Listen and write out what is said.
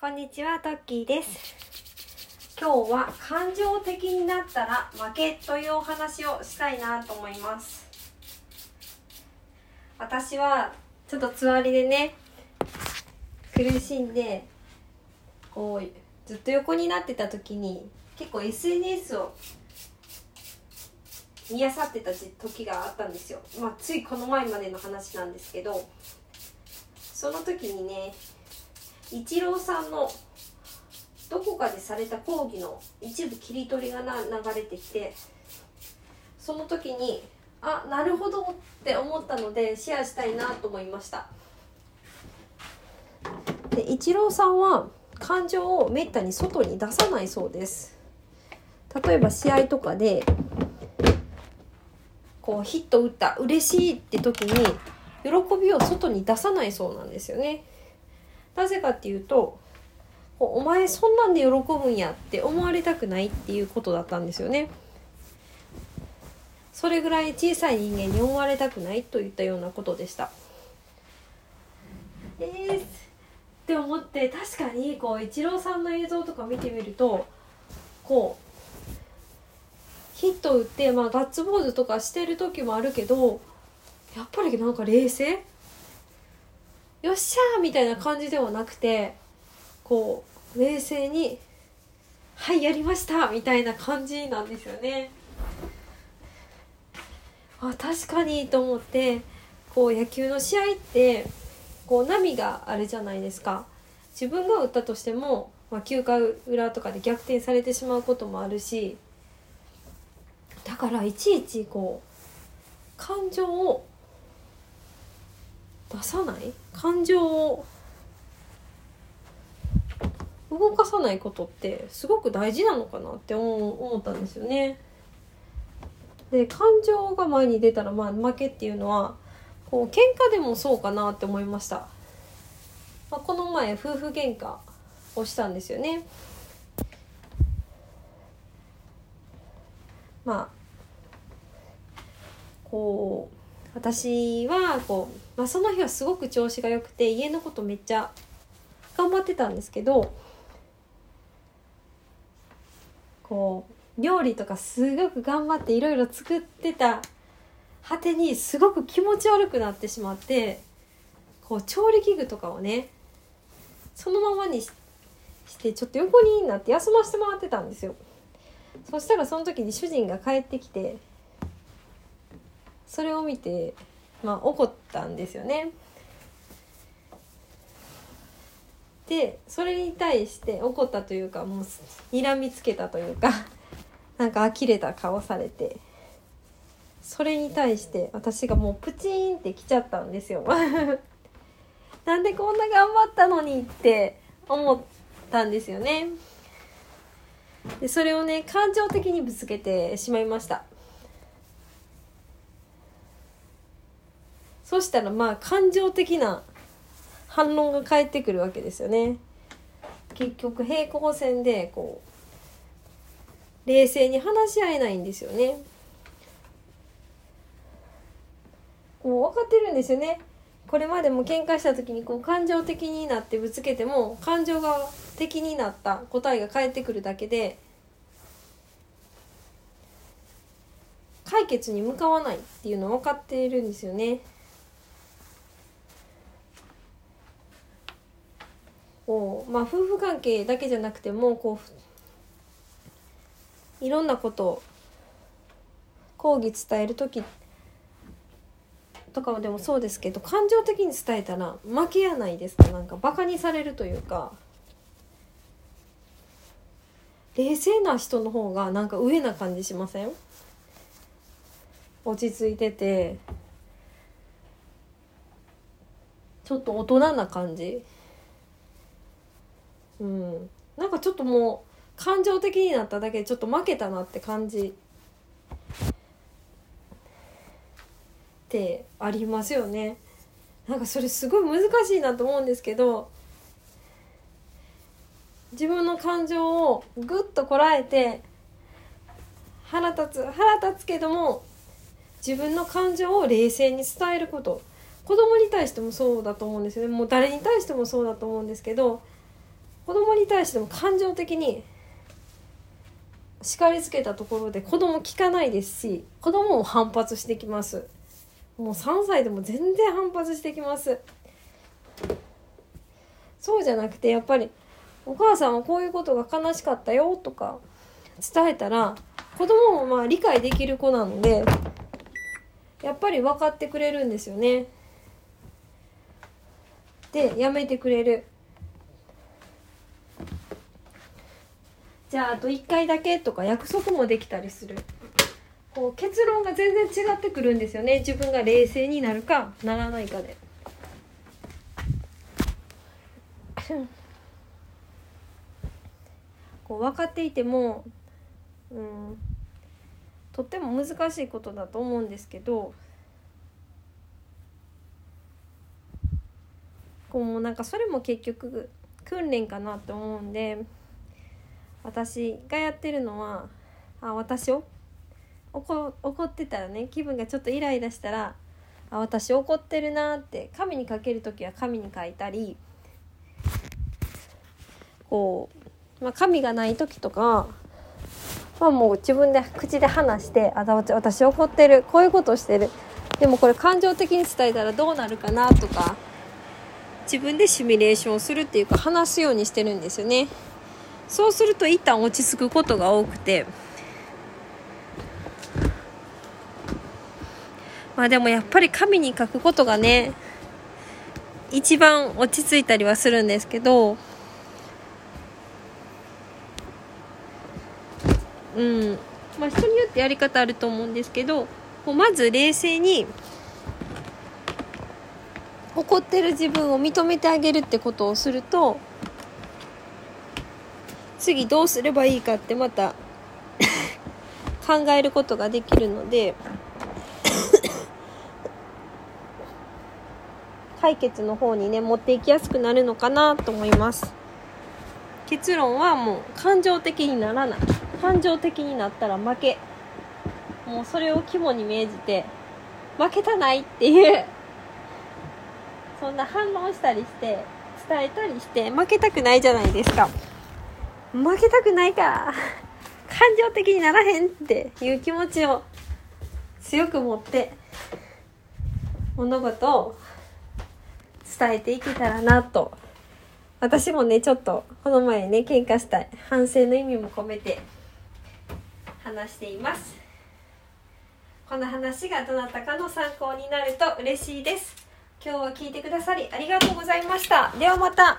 こんにちは、トッキーです。今日は感情的になったら負けというお話をしたいなと思います。私はちょっとつわりでね、苦しんで、こう、ずっと横になってた時に、結構 SNS を見漁ってた時があったんですよ。まあ、ついこの前までの話なんですけど、その時にね、イチローさんのどこかでされた講義の一部切り取りがな流れてきてその時にあなるほどって思ったのでシェアしたいなと思いました。でイチローさんは感情をめったに外に出さないそうです。例えば試合とかでこうヒット打った嬉しいって時に喜びを外に出さないそうなんですよね。なぜかっていうとお前そんなんで喜ぶんやって思われたくないっていうことだったんですよね。それぐらい小さい人間に思われたくないといったようなことでした。えー、って思って確かにこうイチローさんの映像とか見てみるとこうヒット打って、まあ、ガッツポーズとかしてる時もあるけどやっぱりなんか冷静よっしゃーみたいな感じではなくてこう冷静に「はいやりました」みたいな感じなんですよね。あ確かにと思ってこう野球の試合ってこう波があるじゃないですか。自分が打ったとしても、まあ、9回裏とかで逆転されてしまうこともあるしだからいちいちこう感情を出さない感情を動かさないことってすごく大事なのかなって思ったんですよね。で感情が前に出たらまあ負けっていうのはこう喧嘩でもそうかなって思いました。まあ、この前夫婦喧嘩をしたんですよね。まあこう私はこう、まあ、その日はすごく調子が良くて家のことめっちゃ頑張ってたんですけどこう料理とかすごく頑張っていろいろ作ってた果てにすごく気持ち悪くなってしまってこう調理器具とかをねそのままにしてちょっと横になって休ませてもらってたんですよ。そしたらその時に主人が帰ってきてそれを見て、まあ、怒ったんですよね。でそれに対して怒ったというかもう睨みつけたというか なんか呆れた顔されてそれに対して私がもうプチーンってきちゃったんですよ。なんでこんな頑張ったのにって思ったんですよね。でそれをね感情的にぶつけてしまいました。そしたらまあ感情的な反論が返ってくるわけですよね。結局平行線でこう冷静に話し合えないんですよね。もう分かってるんですよね。これまでも喧嘩した時にこう感情的になってぶつけても感情が的になった答えが返ってくるだけで解決に向かわないっていうの分かっているんですよね。こうまあ夫婦関係だけじゃなくてもこういろんなことを講義伝える時とかはでもそうですけど感情的に伝えたら負けやないですか。なんかバカにされるというか。冷静な人の方がなんか上な感じしません？落ち着いてて。ちょっと大人な感じ。うん。なんかちょっともう感情的になっただけでちょっと負けたなって感じってありますよね。なんかそれすごい難しいなと思うんですけど自分の感情をぐっとこらえて腹立つ腹立つけども自分の感情を冷静に伝えること。子供に対してもそうだと思うんですよね。もう誰に対してもそうだと思うんですけど子供に対しても感情的に叱りつけたところで子供聞かないですし子供も反発してきます。もう3歳でも全然反発してきます。そうじゃなくてやっぱりお母さんはこういうことが悲しかったよとか伝えたら子供もまあ理解できる子なのでやっぱり分かってくれるんですよね。でやめてくれる。じゃああと1回だけとか約束もできたりする。こう結論が全然違ってくるんですよね。自分が冷静になるかならないかで。こう分かっていても、うん、とっても難しいことだと思うんですけどこうもうなんかそれも結局訓練かなって思うんで私がやってるのはあ私を？怒ってたらね気分がちょっとイライラしたらあ私怒ってるなって紙に書ける時は紙に書いたりこう、まあ、紙がない時とかはもう自分で口で話して「あ私怒ってるこういうことしてる」でもこれ感情的に伝えたらどうなるかなとか自分でシミュレーションするっていうか話すようにしてるんですよね。そうすると一旦落ち着くことが多くて。まあでもやっぱり紙に書くことがね一番落ち着いたりはするんですけど。うん。まあ人によってやり方あると思うんですけどもうまず冷静に怒ってる自分を認めてあげるってことをすると次どうすればいいかってまた 考えることができるので 解決の方にね持っていきやすくなるのかなと思います。結論はもう感情的にならない。感情的になったら負け。もうそれを肝に銘じて負けたないっていう。そんな反論したりして伝えたりして負けたくないじゃないですか。負けたくないから感情的にならへんっていう気持ちを強く持って物事を伝えていけたらなと私もねちょっとこの前ね喧嘩したい反省の意味も込めて話していますこの話がどなたかの参考になると嬉しいです今日は聞いてくださりありがとうございました。ではまた。